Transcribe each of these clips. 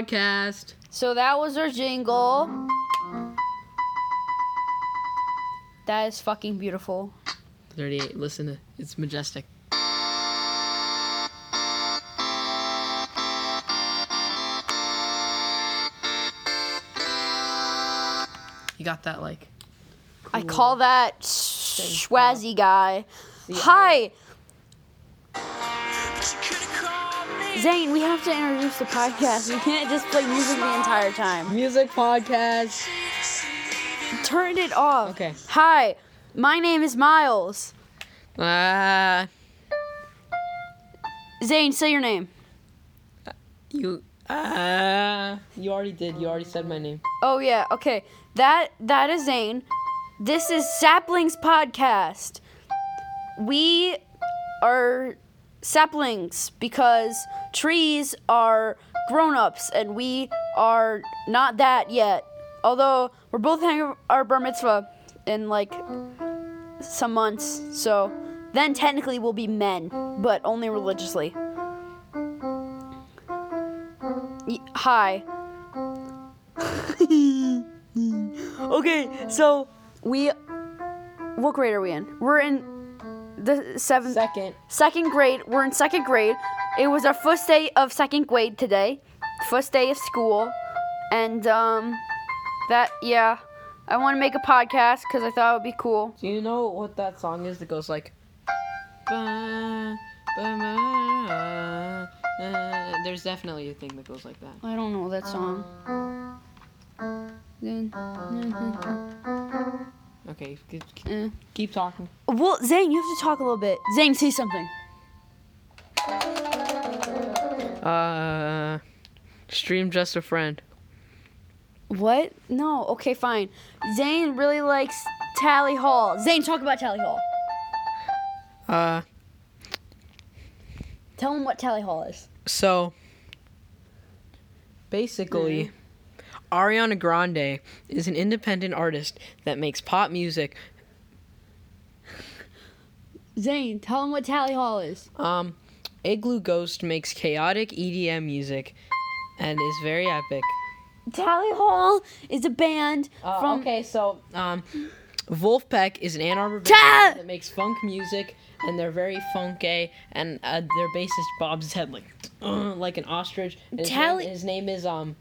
podcast. So that was our jingle. That is fucking beautiful. 38. Listen to it's majestic. You got that like I call that Schwazzy guy. Hi. Zane, we have to introduce the podcast. We can't just play music the entire time. music podcast. Turn it off. Okay. Hi, my name is Miles. Ah, Zane, say your name. you ah, you already did. You already said my name. Oh yeah, okay. That that is Zane. This is Saplings Podcast. We are saplings because trees are grown-ups and we are not that yet. Although we're both having our bar mitzvah in like some months, so then technically we'll be men, but only religiously. Hi. okay, so we what grade are we in? We're in the seventh Second. second grade. We're in second grade. It was our first day of second grade today. First day of school. And um that yeah. I want to make a podcast cuz I thought it would be cool. Do you know what that song is that goes like? Ba, ba, ba, uh, there's definitely a thing that goes like that. I don't know that song. Okay, keep, Eh. keep talking. Well, Zane, you have to talk a little bit. Zane, say something. Uh, stream just a friend. What? No. Okay, fine. Zane really likes Tally Hall. Zane, talk about Tally Hall. Uh, Tell him what Tally Hall is. so basically, Ariana Grande is an independent artist that makes pop music. Zane, tell him what Tally Hall is. Um, Iglooghost makes chaotic EDM music and is very epic. Tally Hall is a band from. okay, so um, Vulfpeck is an Ann Arbor Ta- band that makes funk music, and they're very funky. And uh, their bassist bobs his head like uh, like an ostrich. His, Tally- name, his name is um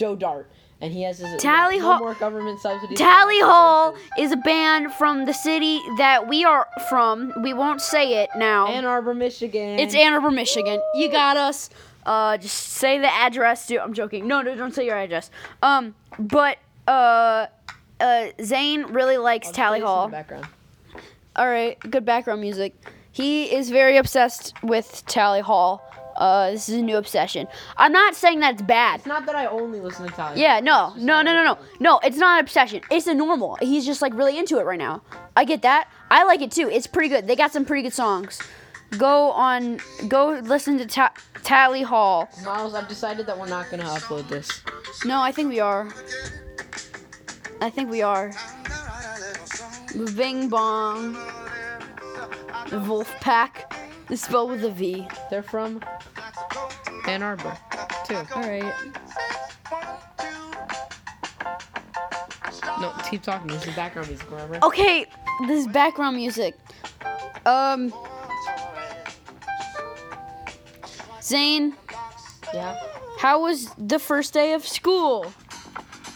Joe Dart, and he has his Tally no Hall- more government subsidies. Tally Hall is a band from the city that we are from. We won't say it now. Ann Arbor, Michigan. It's Ann Arbor, Michigan. You got us. Uh, just say the address. Dude, I'm joking. No, no, don't say your address. Um, but uh, uh, Zane really likes I'll Tally play in the Hall. All right, good background music. He is very obsessed with Tally Hall. Uh, this is a new obsession. I'm not saying that it's bad. It's not that I only listen to Tally. Yeah, no, no, no, no, no, no. It's not an obsession. It's a normal. He's just like really into it right now. I get that. I like it too. It's pretty good. They got some pretty good songs. Go on, go listen to Ta- Tally Hall. Miles, I've decided that we're not gonna upload this. No, I think we are. I think we are. Bing bong. The Wolf Pack. It's spelled with a V. They're from Ann Arbor, too. All right. No, keep talking. This is background music, remember? Okay, this is background music. Um, Zane, Yeah. how was the first day of school?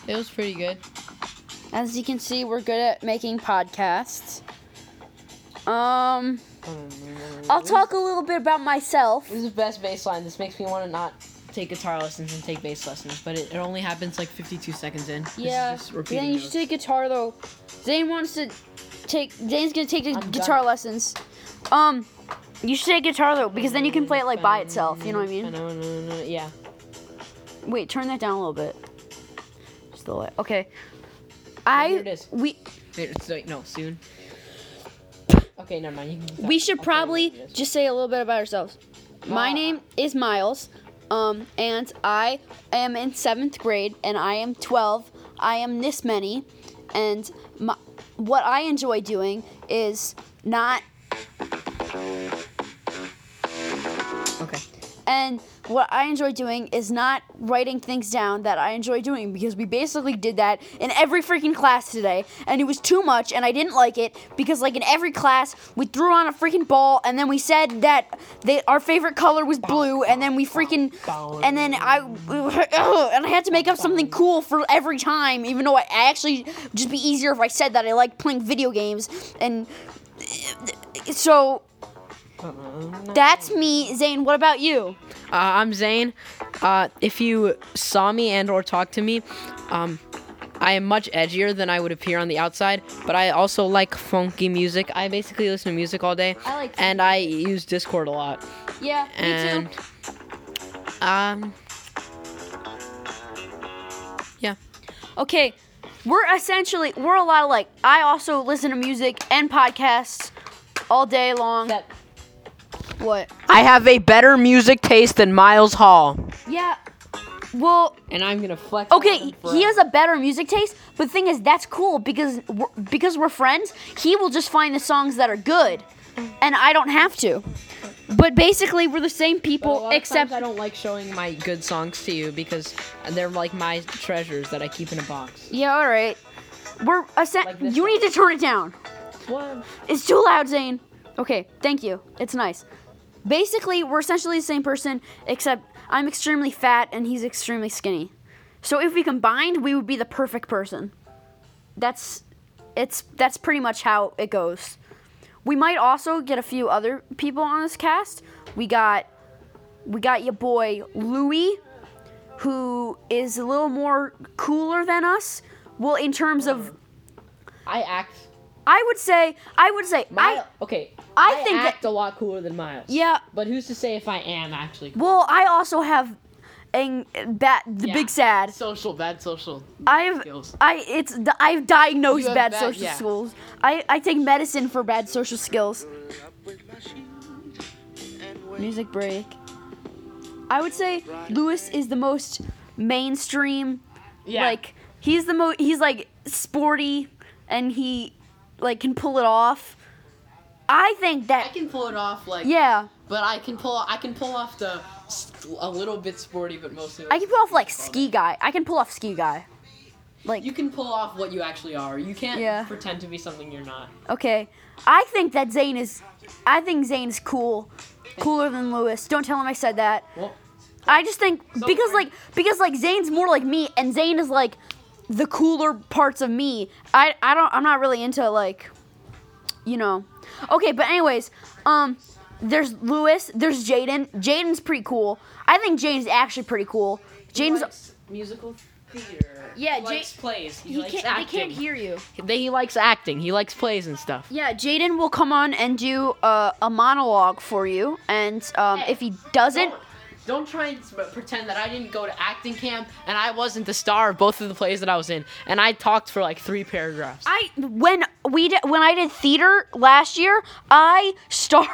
It was pretty good. As you can see, we're good at making podcasts. Um, I'll talk a little bit about myself. This is the best bass line. This makes me want to not take guitar lessons and take bass lessons, but it, it only happens like 52 seconds in. Yeah, Zane, you should take guitar though. Zane wants to take. Zane's gonna take the I'm guitar done. lessons. Um, you should take guitar though because then you can play it like by itself. You know what I mean? No no no yeah. Wait, turn that down a little bit. Just a little. Okay. here I it is. we Wait, no, soon. Okay, never mind. You can keep we should I'll probably what it is. just say a little bit about ourselves. My name is Miles, um, and I am in seventh grade, and I am 12. I am this many, and my, what I enjoy doing is not Okay. And what I enjoy doing is not writing things down that I enjoy doing because we basically did that in every freaking class today. And it was too much and I didn't like it because like in every class we threw on a freaking ball and then we said that they, our favorite color was blue and then we freaking and then I and I had to make up something cool for every time even though I actually just be easier if I said that I like playing video games and so that's me, Zane. What about you? Uh, I'm Zane. Uh, if you saw me and or talked to me, um, I am much edgier than I would appear on the outside, but I also like funky music. I basically listen to music all day, I like and I use Discord a lot. Yeah, me And too. um, yeah. Okay, we're essentially we're a lot alike. I also listen to music and podcasts all day long. That- what? I have a better music taste than Miles Hall, Yeah. Well, and I'm gonna flex. okay, he has a better music taste, but the thing is, that's cool because we're, because we're friends. He will just find the songs that are good, and I don't have to. But basically, we're the same But a people, lot of except times I don't like showing my good songs to you because they're like my treasures that I keep in a box. yeah, all right. We're essen- Like you one. need to turn it down. What? It's too loud, Zane. Okay, thank you. It's nice. Basically, we're essentially the same person, except I'm extremely fat and he's extremely skinny. So if we combined, we would be the perfect person. That's it's that's pretty much how it goes. We might also get a few other people on this cast. We got we got your boy Louie, who is a little more cooler than us. Well, in terms of I act. I would say I would say I okay. I think that- act a lot cooler than Miles. Yeah. But who's to say if I am actually? Well, I also have a bat the Yeah. big sad. Social, bad social. I have skills. I it's I've diagnosed bad, bad- social yeah. skills. I I take medicine for bad social skills. Music break. I would say Lewis is the most mainstream. Yeah. Like he's the most he's like sporty and he like can pull it off. I think that I can pull it off like. yeah, But I can pull. I can pull off the a little bit sporty, but mostly. I can pull off like ski guy. I can pull off ski guy. Like You can pull off what you actually are. You can't Yeah. pretend to be something you're not. Okay, I think that Zane is. I think Zane is cool, cooler than Lewis. Don't tell him I said that. Well, I just think So because are- like because like Zane's more like me, and Zane is like the cooler parts of me. I I don't. I'm not really into like, you know. Okay, but anyways, um, there's Lewis. There's Jaden. Jaden's pretty cool. I think Jaden's actually pretty cool. Jaden's. musical theater. Yeah, he Jay- plays. He, He likes can't. acting. They can't hear you. They- He likes acting. He likes plays and stuff. Yeah, Jaden will come on and do a, a monologue for you, and um, Hey, if he doesn't, Don't, try and pretend that I didn't go to acting camp and I wasn't the star of both of the plays that I was in. And I talked for like three paragraphs. I when we did when I did theater last year, I starred.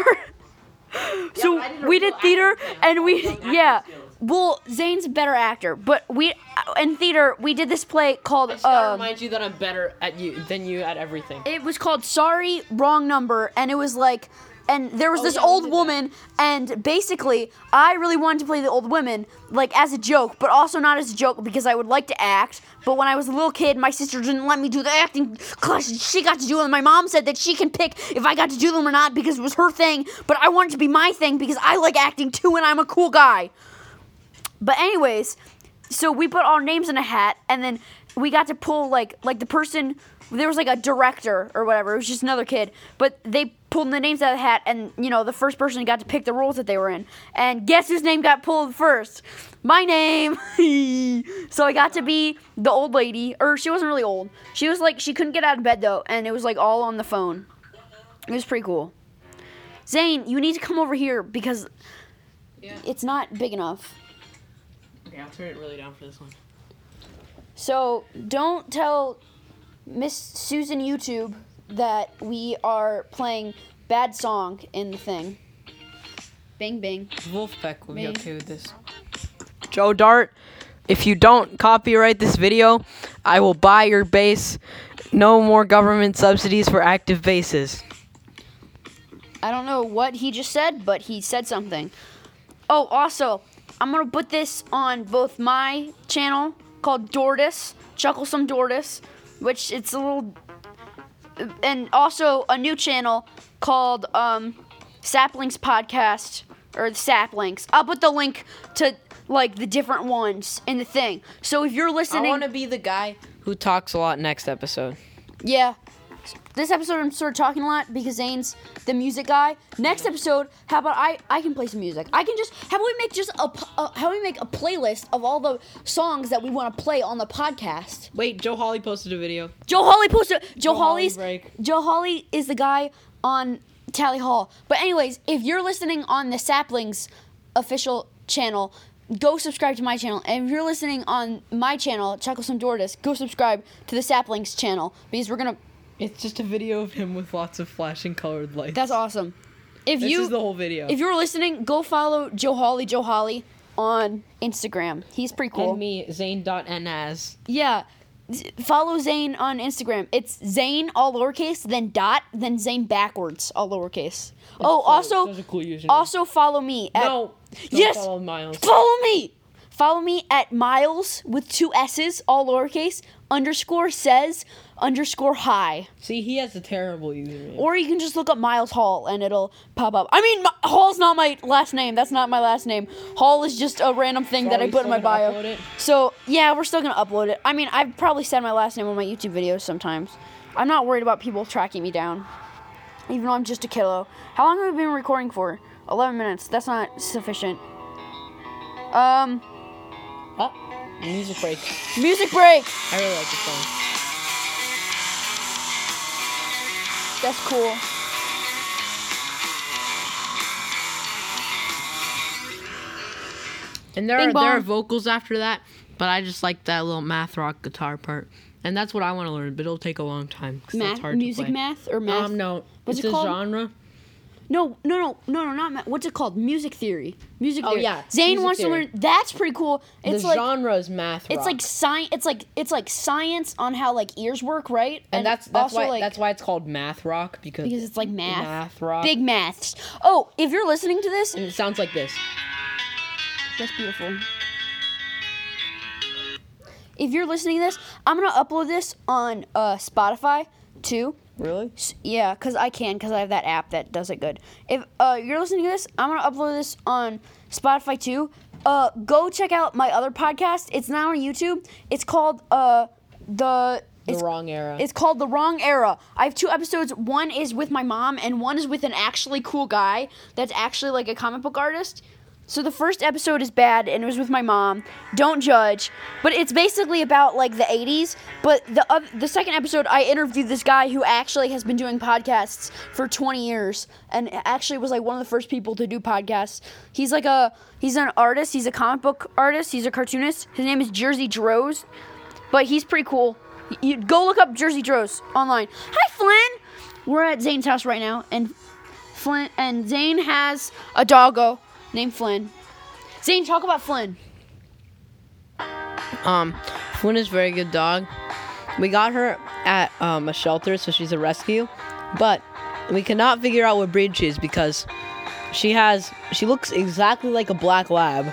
so did we did theater, and we I was on yeah. Well, Zane's a better actor, but we in theater we did this play called I just um, remind you that I'm better at you than you at everything. it was called Sorry Wrong Number, and it was like. And there was Oh, this yeah, old did that. woman, and basically, I really wanted to play the old woman, like as a joke, but also not as a joke because I would like to act. But when I was a little kid, my sister didn't let me do the acting class. She got to do them. My mom said that she can pick if I got to do them or not because it was her thing. But I wanted to be my thing because I like acting too, and I'm a cool guy. But anyways, so we put our names in a hat, and then we got to pull like like the person. There was like a director or whatever. It was just another kid, but they pulled the names out of the hat, and you know the first person got to pick the roles that they were in. And guess whose name got pulled first? My name. so I got to be the old lady, or she wasn't really old. She was like she couldn't get out of bed though, and it was like all on the phone. It was pretty cool. Zane, you need to come over here because Yeah. it's not big enough. Okay, I'll turn it really down for this one. So don't tell Miss Susan YouTube that we are playing bad song in the thing. Bing bing. Vulfpeck will Me. be okay with this. Joe Dart, if you don't copyright this video, I will buy your base. No more government subsidies for active bases. I don't know what he just said, but he said something. Oh, also, I'm gonna put this on both my channel called Dortus, Chucklesome Dortus, which it's a little, and also a new channel called um, Saplings Podcast or the Saplings. I'll put the link to like the different ones in the thing. So if you're listening, I want to be the guy who talks a lot next episode. yeah. This episode I'm sort of talking a lot because Zane's the music guy. Next episode, how about I I can play some music. I can just how about we make just a how about we make a playlist of all the songs that we want to play on the podcast. Wait, Joe Hawley posted a video. Joe Hawley posted Joe, Joe Hawley Hawley's break. Joe Hawley is the guy on Tally Hall. But anyways, if you're listening on the Saplings official channel, go subscribe to my channel. And if you're listening on my channel, Chucklesome Dortus, go subscribe to the Saplings channel because we're gonna It's just a video of him with lots of flashing colored lights. That's awesome. If This you is the whole video. if you're listening, go follow Joe Hawley Joe Hawley on Instagram. He's pretty cool. and me, Zane.naz. Yeah. Follow Zane on Instagram. It's Zane all lowercase, then dot, then Zane backwards, all lowercase. oh, also Such a cool also follow me at no, Yes! follow Miles. follow me. Follow me at Miles with two S's, all lowercase, underscore says underscore hi. See, he has a terrible username. Or you can just look up Miles Hall and it'll pop up. I mean, M- Hall's not my last name. That's not my last name. Hall is just a random thing So that I put in my bio. So yeah, we're still gonna upload it. I mean, I've probably said my last name on my YouTube videos sometimes. I'm not worried about people tracking me down, even though I'm just a kiddo. How long have we been recording for? 11 minutes. That's not sufficient. Um, Huh? Music break. music break. I really like this song. That's cool. And there Bing are there are vocals after that, but I just like that little math rock guitar part, and that's what I want to learn. But it'll take a long time. 'cause that's Math, hard music to play. math or math? Um, no. What's it's it a called? genre. No, no, no, no, no, not ma- what's it called? Music theory. Music Oh, theory. yeah, Zane music wants theory. to learn. That's pretty cool. It's the like genre is math. it's like science. It's like it's like science on how like ears work, right? and that's that's also why like that's why it's called math rock because because it's like math, math rock. big maths. Oh, if you're listening to this, and it sounds like this. that's beautiful. If you're listening to this, I'm gonna upload this on uh, Spotify too. Really? S- Yeah, because I can, because I have that app that does it good. If uh, you're listening to this, I'm going to upload this on Spotify too. Uh, go check out my other podcast. It's now on YouTube. It's called uh, The. The It's, wrong era. it's called The Wrong Era. I have two episodes. One is with my mom, and one is with an actually cool guy that's actually like a comic book artist. So the first episode is bad, and it was with my mom. Don't judge, but it's basically about like the '80s. But the oth- the second episode, I interviewed this guy who actually has been doing podcasts for 20 years, and actually was like one of the first people to do podcasts. He's like a he's an artist. He's a comic book artist. He's a cartoonist. His name is Jerzy Drozd, but he's pretty cool. You go look up Jerzy Drozd online. Hi, Flynn. We're at Zane's house right now, and Flynn and Zane has a doggo named Flynn. Zane, talk about Flynn. Um, Flynn is a very good dog. We got her at um, a shelter, so she's a rescue, but we cannot figure out what breed she is because she has she looks exactly like a black lab,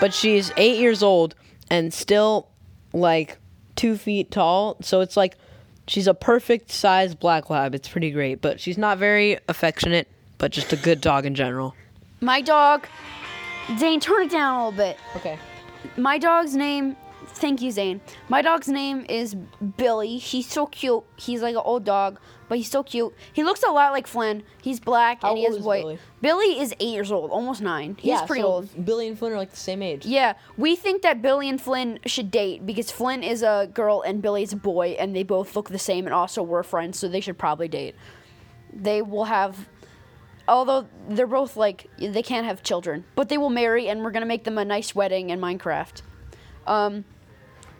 but she's eight years old and still like two feet tall. So it's like she's a perfect size black lab. It's pretty great, but she's not very affectionate, but just a good dog in general. My dog. Zane, turn it down a little bit. Okay. My dog's name. Thank you, Zane. My dog's name is Billy. He's so cute. He's like an old dog, but he's so cute. He looks a lot like Flynn. He's black How and he old has is white. Billy? Billy is eight years old, almost nine. He's pretty so old. Billy and Flynn are like the same age. Yeah, we think that Billy and Flynn should date because Flynn is a girl and Billy is a boy, and they both look the same and also were friends, so they should probably date. They will have, although they're both like they can't have children, but they will marry, and we're gonna make them a nice wedding in Minecraft. Um,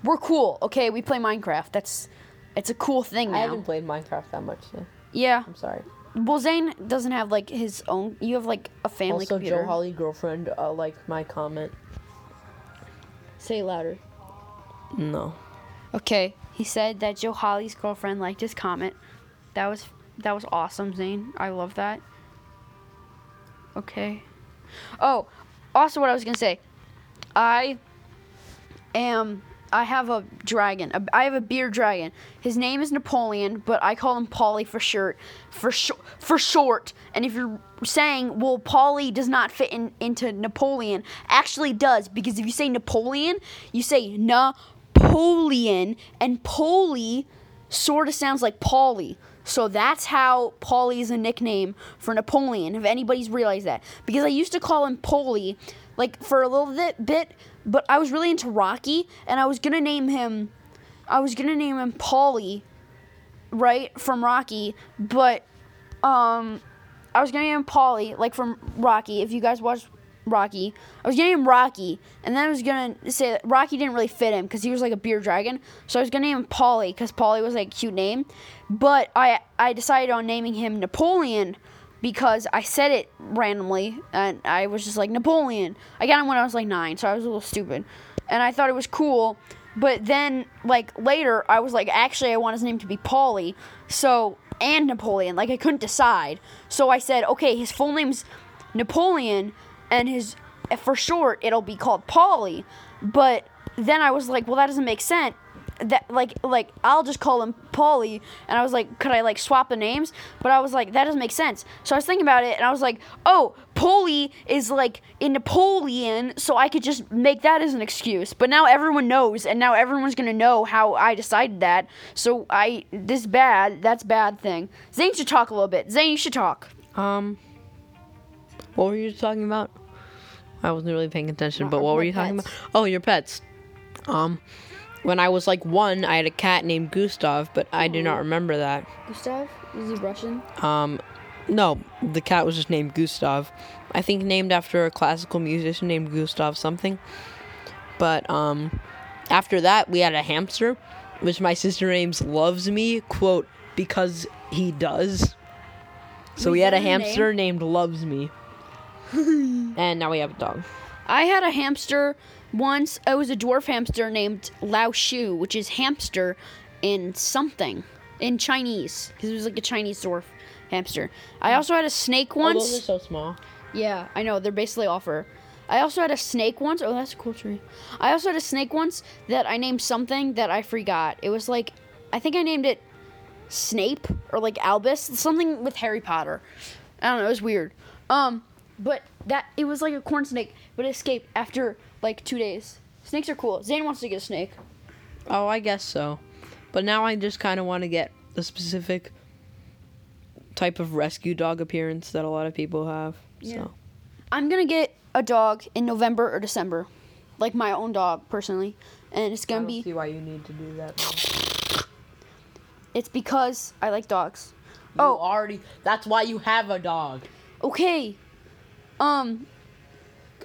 we're cool, okay? We play Minecraft. That's it's a cool thing I haven't played Minecraft that much, so yeah. I'm sorry. Well, Zane doesn't have like his own. You have like a family also, computer. Joe Hawley girlfriend uh, liked my comment. Say louder. No. Okay, he said that Joe Hawley's girlfriend liked his comment. That was that was awesome, Zane. I love that. Okay. Oh, also, what I was gonna say, I am. I have a dragon. A, I have a beard dragon. His name is Napoleon, but I call him Polly for short. For short. For short. And if you're saying, well, Polly does not fit in, into Napoleon, actually does because if you say Napoleon, you say Napoleon, and Polly sort of sounds like Polly. So that's how Polly is a nickname for Napoleon, if anybody's realized that. Because I used to call him Polly, like for a little bit, but I was really into Rocky, and I was gonna name him, I was gonna name him Polly, right from Rocky, but um, I was gonna name him Polly, like from Rocky. If you guys watch Rocky, I was gonna name Rocky, and then I was gonna say that Rocky didn't really fit him because he was like a beer dragon. So I was gonna name him Polly because Polly was like a cute name, but I I decided on naming him Napoleon because I said it randomly and I was just like Napoleon. I got him when I was like nine, so I was a little stupid, and I thought it was cool. But then like later, I was like, actually, I want his name to be Polly. So and Napoleon, like I couldn't decide. So I said, okay, his full name's Napoleon, and his for short it'll be called Polly. But then I was like, well, that doesn't make sense. That like like I'll just call him Polly, and I was like, could I like swap the names? But I was like, that doesn't make sense. So I was thinking about it, and I was like, oh, Polly is like in Napoleon, so I could just make that as an excuse. But now everyone knows, and now everyone's gonna know how I decided that. So I this bad, that's bad thing. Zane should talk a little bit. Zane, you should talk. Um, what were you talking about? I wasn't really paying attention, but what were you talking about? Oh, your pets. Um, when I was like one, I had a cat named Gustav, but I do not remember that. Gustav, is he Russian? Um, no, the cat was just named Gustav. I think named after a classical musician named Gustav something. But um, after that, we had a hamster, which my sister names loves me quote because he does. So we Is had a his name? hamster named loves me, and now we have a dog. I had a hamster once. It was a dwarf hamster named Lao Shu, which is hamster in something in Chinese because it was like a Chinese dwarf hamster. I also had a snake Oh, once. those are so small. Yeah, I know. They're basically all fur. I also had a snake once. Oh, that's a cool tree. I also had a snake once that I named something that I forgot. It was like, I think I named it Snape or like Albus, something with Harry Potter. I don't know. It was weird. Um, but that it was like a corn snake, but it escaped after like two days. Snakes are cool. Zane wants to get a snake. Oh, I guess so. But now I just kind of want to get the specific type of rescue dog appearance that a lot of people have. Yeah. So I'm gonna get a dog in November or December, like my own dog personally, and it's gonna be. see why you need to do that. It's because I like dogs. Oh, already. That's why you have a dog. Okay. Um,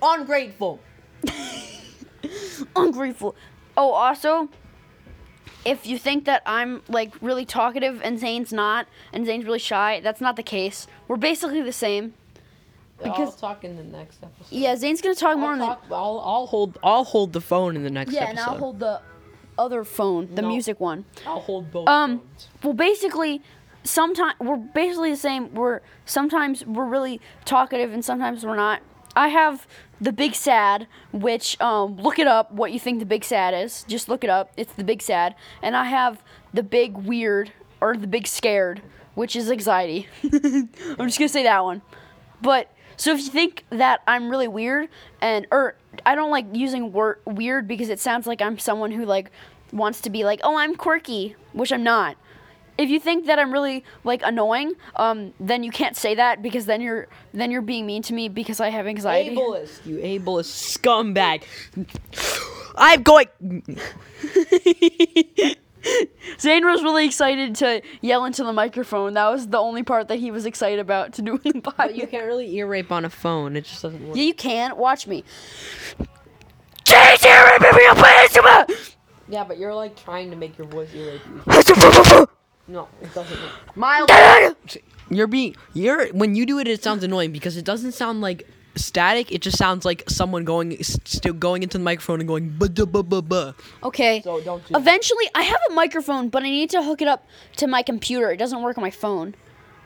Ungrateful. ungrateful. Oh, also, if you think that I'm like really talkative and Zane's not, and Zane's really shy, that's not the case. We're basically the same. I'll Because- talk in the next episode. Yeah, Zane's gonna talk more I'll, in the. talk, I'll, I'll hold. I'll hold the phone in the next Yeah, episode. and I'll hold the other phone, the No. music one. I'll hold both. Um, phones. well, basically, sometimes we're basically the same. We're sometimes we're really talkative and sometimes we're not. I have the big sad, which um, look it up. What you think the big sad is? Just look it up. It's the big sad, and I have the big weird or the big scared, which is anxiety. I'm just gonna say that one. But so if you think that I'm really weird and or I don't like using word weird because it sounds like I'm someone who like wants to be like, "Oh, I'm quirky," which I'm not. If you think that I'm really like annoying, um, then you can't say that because then you're then you're being mean to me because I have anxiety. ableist, you ableist scumbag. I'm going. Zane was really excited to yell into the microphone. That was the only part that he was excited about to do in the But you can't really ear rape on a phone. It just doesn't work. Yeah, you can. Watch me. Yeah, but you're like trying to make your voice ear rape. No, it doesn't. Work. Miles, you're being you're when you do it, it sounds annoying because it doesn't sound like static. It just sounds like someone going still going into the microphone and going buh buh buh buh buh. Okay. So don't do that. Eventually, I have a microphone, but I need to hook it up to my computer. It doesn't work on my phone.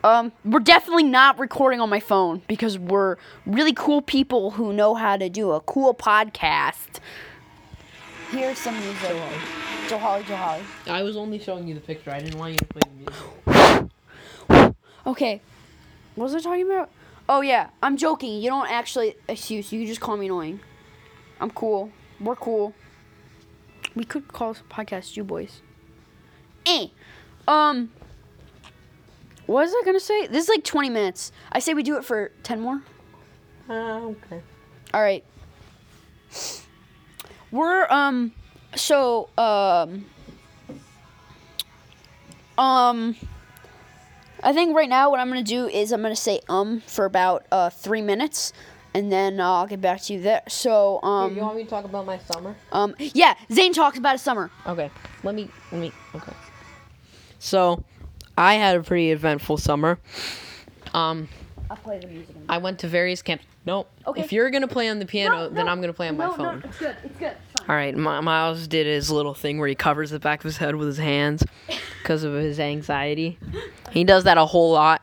Um, we're definitely not recording on my phone because we're really cool people who know how to do a cool podcast. Here's some music. Joe Hawley, Joe Hawley. I was only showing you the picture. I didn't want you to play the music. Okay. What was I talking about? Oh yeah, I'm joking. You don't actually excuse. You just call me annoying. I'm cool. We're cool. We could call this podcast You Boys. Eh. Um. What was I gonna say? This is like 20 minutes. I say we do it for 10 more. Uh, okay. All right. We're um so um um I think right now what I'm gonna do is I'm gonna say um for about uh three minutes, and then uh, I'll get back to you there. So um you want me to talk about my summer? um yeah, Zane talks about his summer. Okay. Let me. Let me. Okay. So, I had a pretty eventful summer. Um, I'll play the music. I went to various camps. No. Okay. If you're gonna play on the piano, then I'm gonna play on my phone. No, it's good. It's good. All right, Mi- Miles did his little thing where he covers the back of his head with his hands because of his anxiety. He does that a whole lot.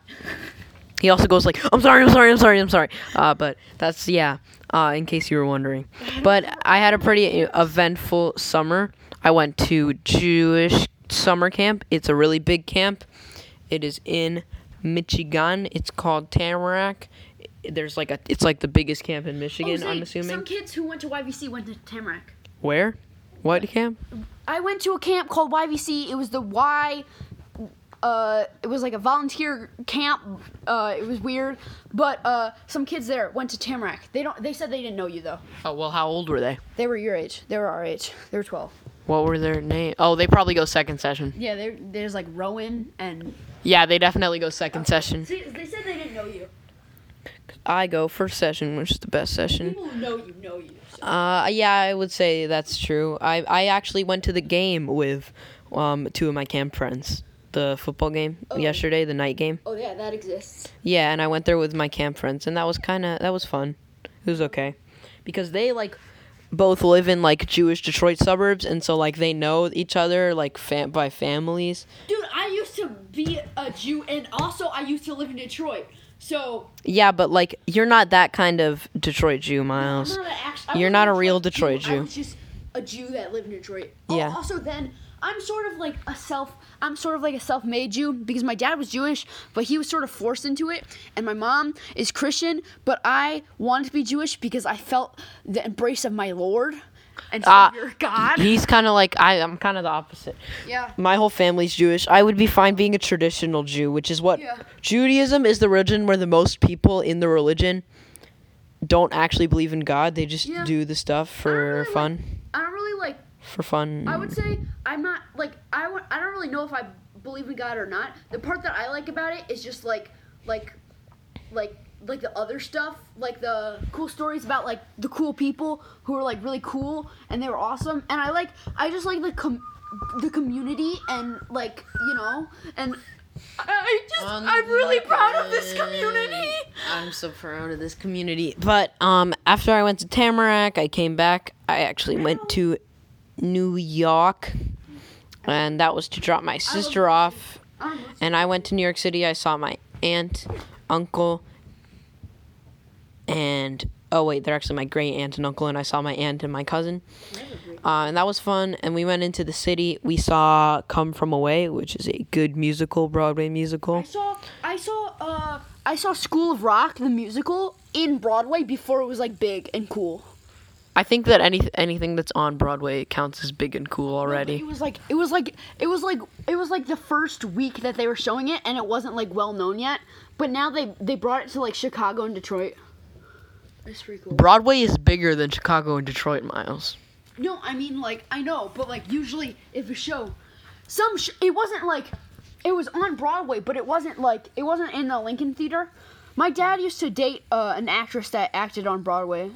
He also goes like, "I'm sorry, I'm sorry, I'm sorry, I'm sorry." Uh, but that's yeah. Uh, in case you were wondering, but I had a pretty eventful summer. I went to Jewish summer camp. It's a really big camp. It is in Michigan. It's called Tamarack. There's like a. It's like the biggest camp in Michigan. I'm assuming. Oh, some kids who went to YVC went to Tamarack. Where? What camp? I went to a camp called YVC. It was the Y. Uh, it was like a volunteer camp. Uh, it was weird, but uh, some kids there went to Tamarack. They don't. They said they didn't know you though. Oh well, how old were they? They were your age. They were our age. They were twelve. What were their name? Oh, they probably go second session. Yeah, there. There's like Rowan and. Yeah, they definitely go second session. See, they said they didn't know you. I go first session, which is the best session. People who know you know you. So. Uh, yeah, I would say that's true. I I actually went to the game with um two of my camp friends. The football game Oh. yesterday, the night game. Oh yeah, that exists. Yeah, and I went there with my camp friends, and that was kind of that was fun. It was okay, because they like both live in like Jewish Detroit suburbs, and so like they know each other like fam- by families. Dude, I used to be a Jew, and also I used to live in Detroit. So Yeah, but like you're not that kind of Detroit Jew, Miles. I'm not a You're real Detroit I Jew. was just a Jew that lived in Detroit. Oh, Yeah. Also, then I'm sort of like a self. I'm sort of like a self-made Jew because my dad was Jewish, but he was sort of forced into it, and my mom is Christian, but I wanted to be Jewish because I felt the embrace of my Lord and Ah, Savior God. He's kind of like I. I'm kind of the opposite. yeah. My whole family's Jewish. I would be fine being a traditional Jew, which is what Yeah. Judaism is the religion where the most people in the religion don't actually believe in God. They just Yeah. do the stuff for really fun. Like, I don't really like for fun. I would say I'm not like I w- I don't really know if I believe in God or not. The part that I like about it is just like like like like the other stuff, like the cool stories about like the cool people who were like really cool and they were awesome. And I like I just like the com- the community and like you know and I just I'm really proud of this community. I'm so proud of this community. But um, after I went to Tamarack, I came back. I actually went to New York, and that was to drop my sister off. Um, And I went to New York City. I saw my aunt, uncle, and oh wait, they're actually my great aunt and uncle. And I saw my aunt and my cousin, uh, and that was fun. And we went into the city. We saw Come From Away, which is a good musical, Broadway musical. I saw I saw uh I saw School of Rock the musical in Broadway before it was like big and cool. I think that any anything that's on Broadway counts as big and cool already. It was like it was like it was like it was like the first week that they were showing it and it wasn't like well known yet. But now they they brought it to like Chicago and Detroit. It's pretty cool. Broadway is bigger than Chicago and Detroit, Miles. No, I mean like I know, but like usually if a show some sh- it wasn't like it was on Broadway, but it wasn't like it wasn't in the Lincoln Theater. My dad used to date uh, an actress that acted on Broadway.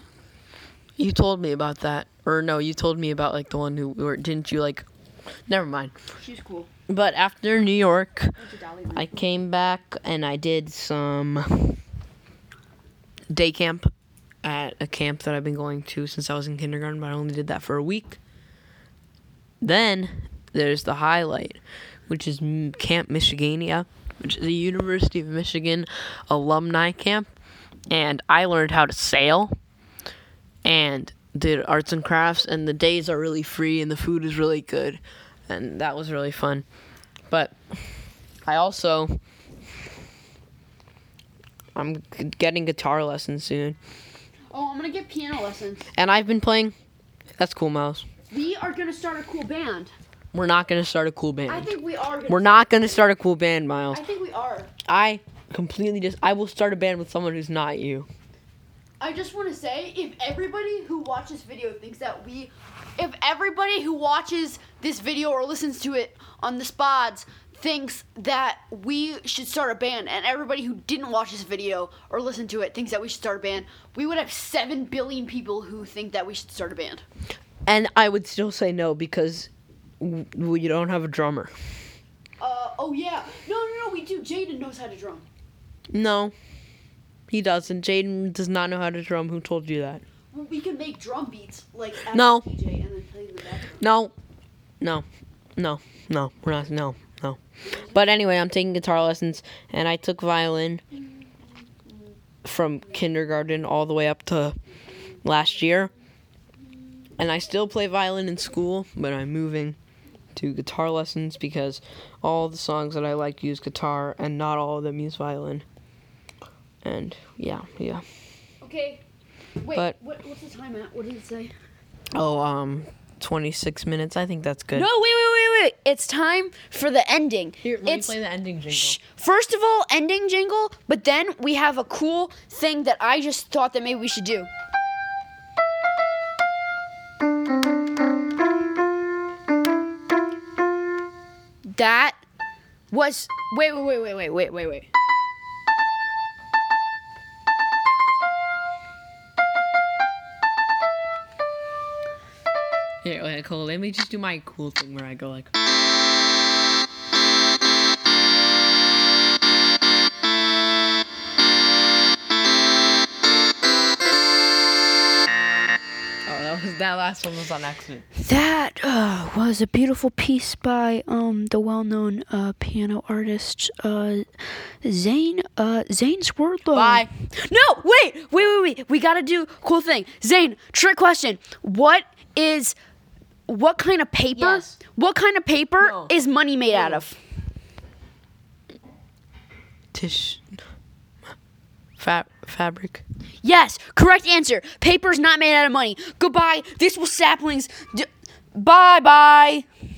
You told me about that, or no? You told me about like the one who, or didn't you like? Never mind. She's cool. But after New York, Went to Dollywood. I came back and I did some day camp at a camp that I've been going to since I was in kindergarten, but I only did that for a week. Then there's the highlight, which is Camp Michigania. which is a University of Michigan alumni camp, and I learned how to sail and did arts and crafts and the days are really free and the food is really good and that was really fun. But I also I'm getting guitar lessons soon. Oh, I'm gonna get piano lessons. And I've been playing That's cool, Miles. We are gonna start a cool band. We're not to start a cool band. I think we are. Gonna We're not to start a cool band, Miles. I think we are. I completely just I will start a band with someone who's not you. I just want to say, if everybody who watches this video thinks that we, if everybody who watches this video or listens to it on the spots thinks that we should start a band, and everybody who didn't watch this video or listen to it thinks that we should start a band, we would have seven billion people who think that we should start a band. And I would still say no because we don't have a drummer. Uh oh yeah, no no no we do. Jaden knows how to drum. No. He doesn't. Jaden does not know how to drum. Who told you that? Well, we can make drum beats like No. DJ and then play in the. No. No. No. No. We're not. No. No. But anyway, I'm taking guitar lessons and I took violin from kindergarten all the way up to last year. And I still play violin in school, but I'm moving to guitar lessons because all the songs that I like use guitar and not all of them use violin. And yeah, yeah. Okay. Wait, But- what, what's the time at? What did it say? Oh, um 26 minutes. I think that's good. No, wait, wait, wait, wait. It's time for the ending. Here, let it's, me play the ending jingle. Shh. First of all, ending jingle, but then we have a cool thing that I just thought that maybe we should do. That was wait, wait, wait, wait, wait, wait, wait, Here, wait, cool. Let me just do my cool thing where I go like. Oh, that was that last one was on accident. That uh, was a beautiful piece by um, the well-known uh, piano artist uh, Zane uh, Zane Swerdlow. Bye. No, wait, wait, wait, wait. We gotta do cool thing. Zane, trick question. What is what kind of paper? Yes. What kind of paper No. is money made out of? Tish. Fab fabric. Yes, correct answer. Paper is not made out of money. Goodbye. This was saplings. D- bye bye.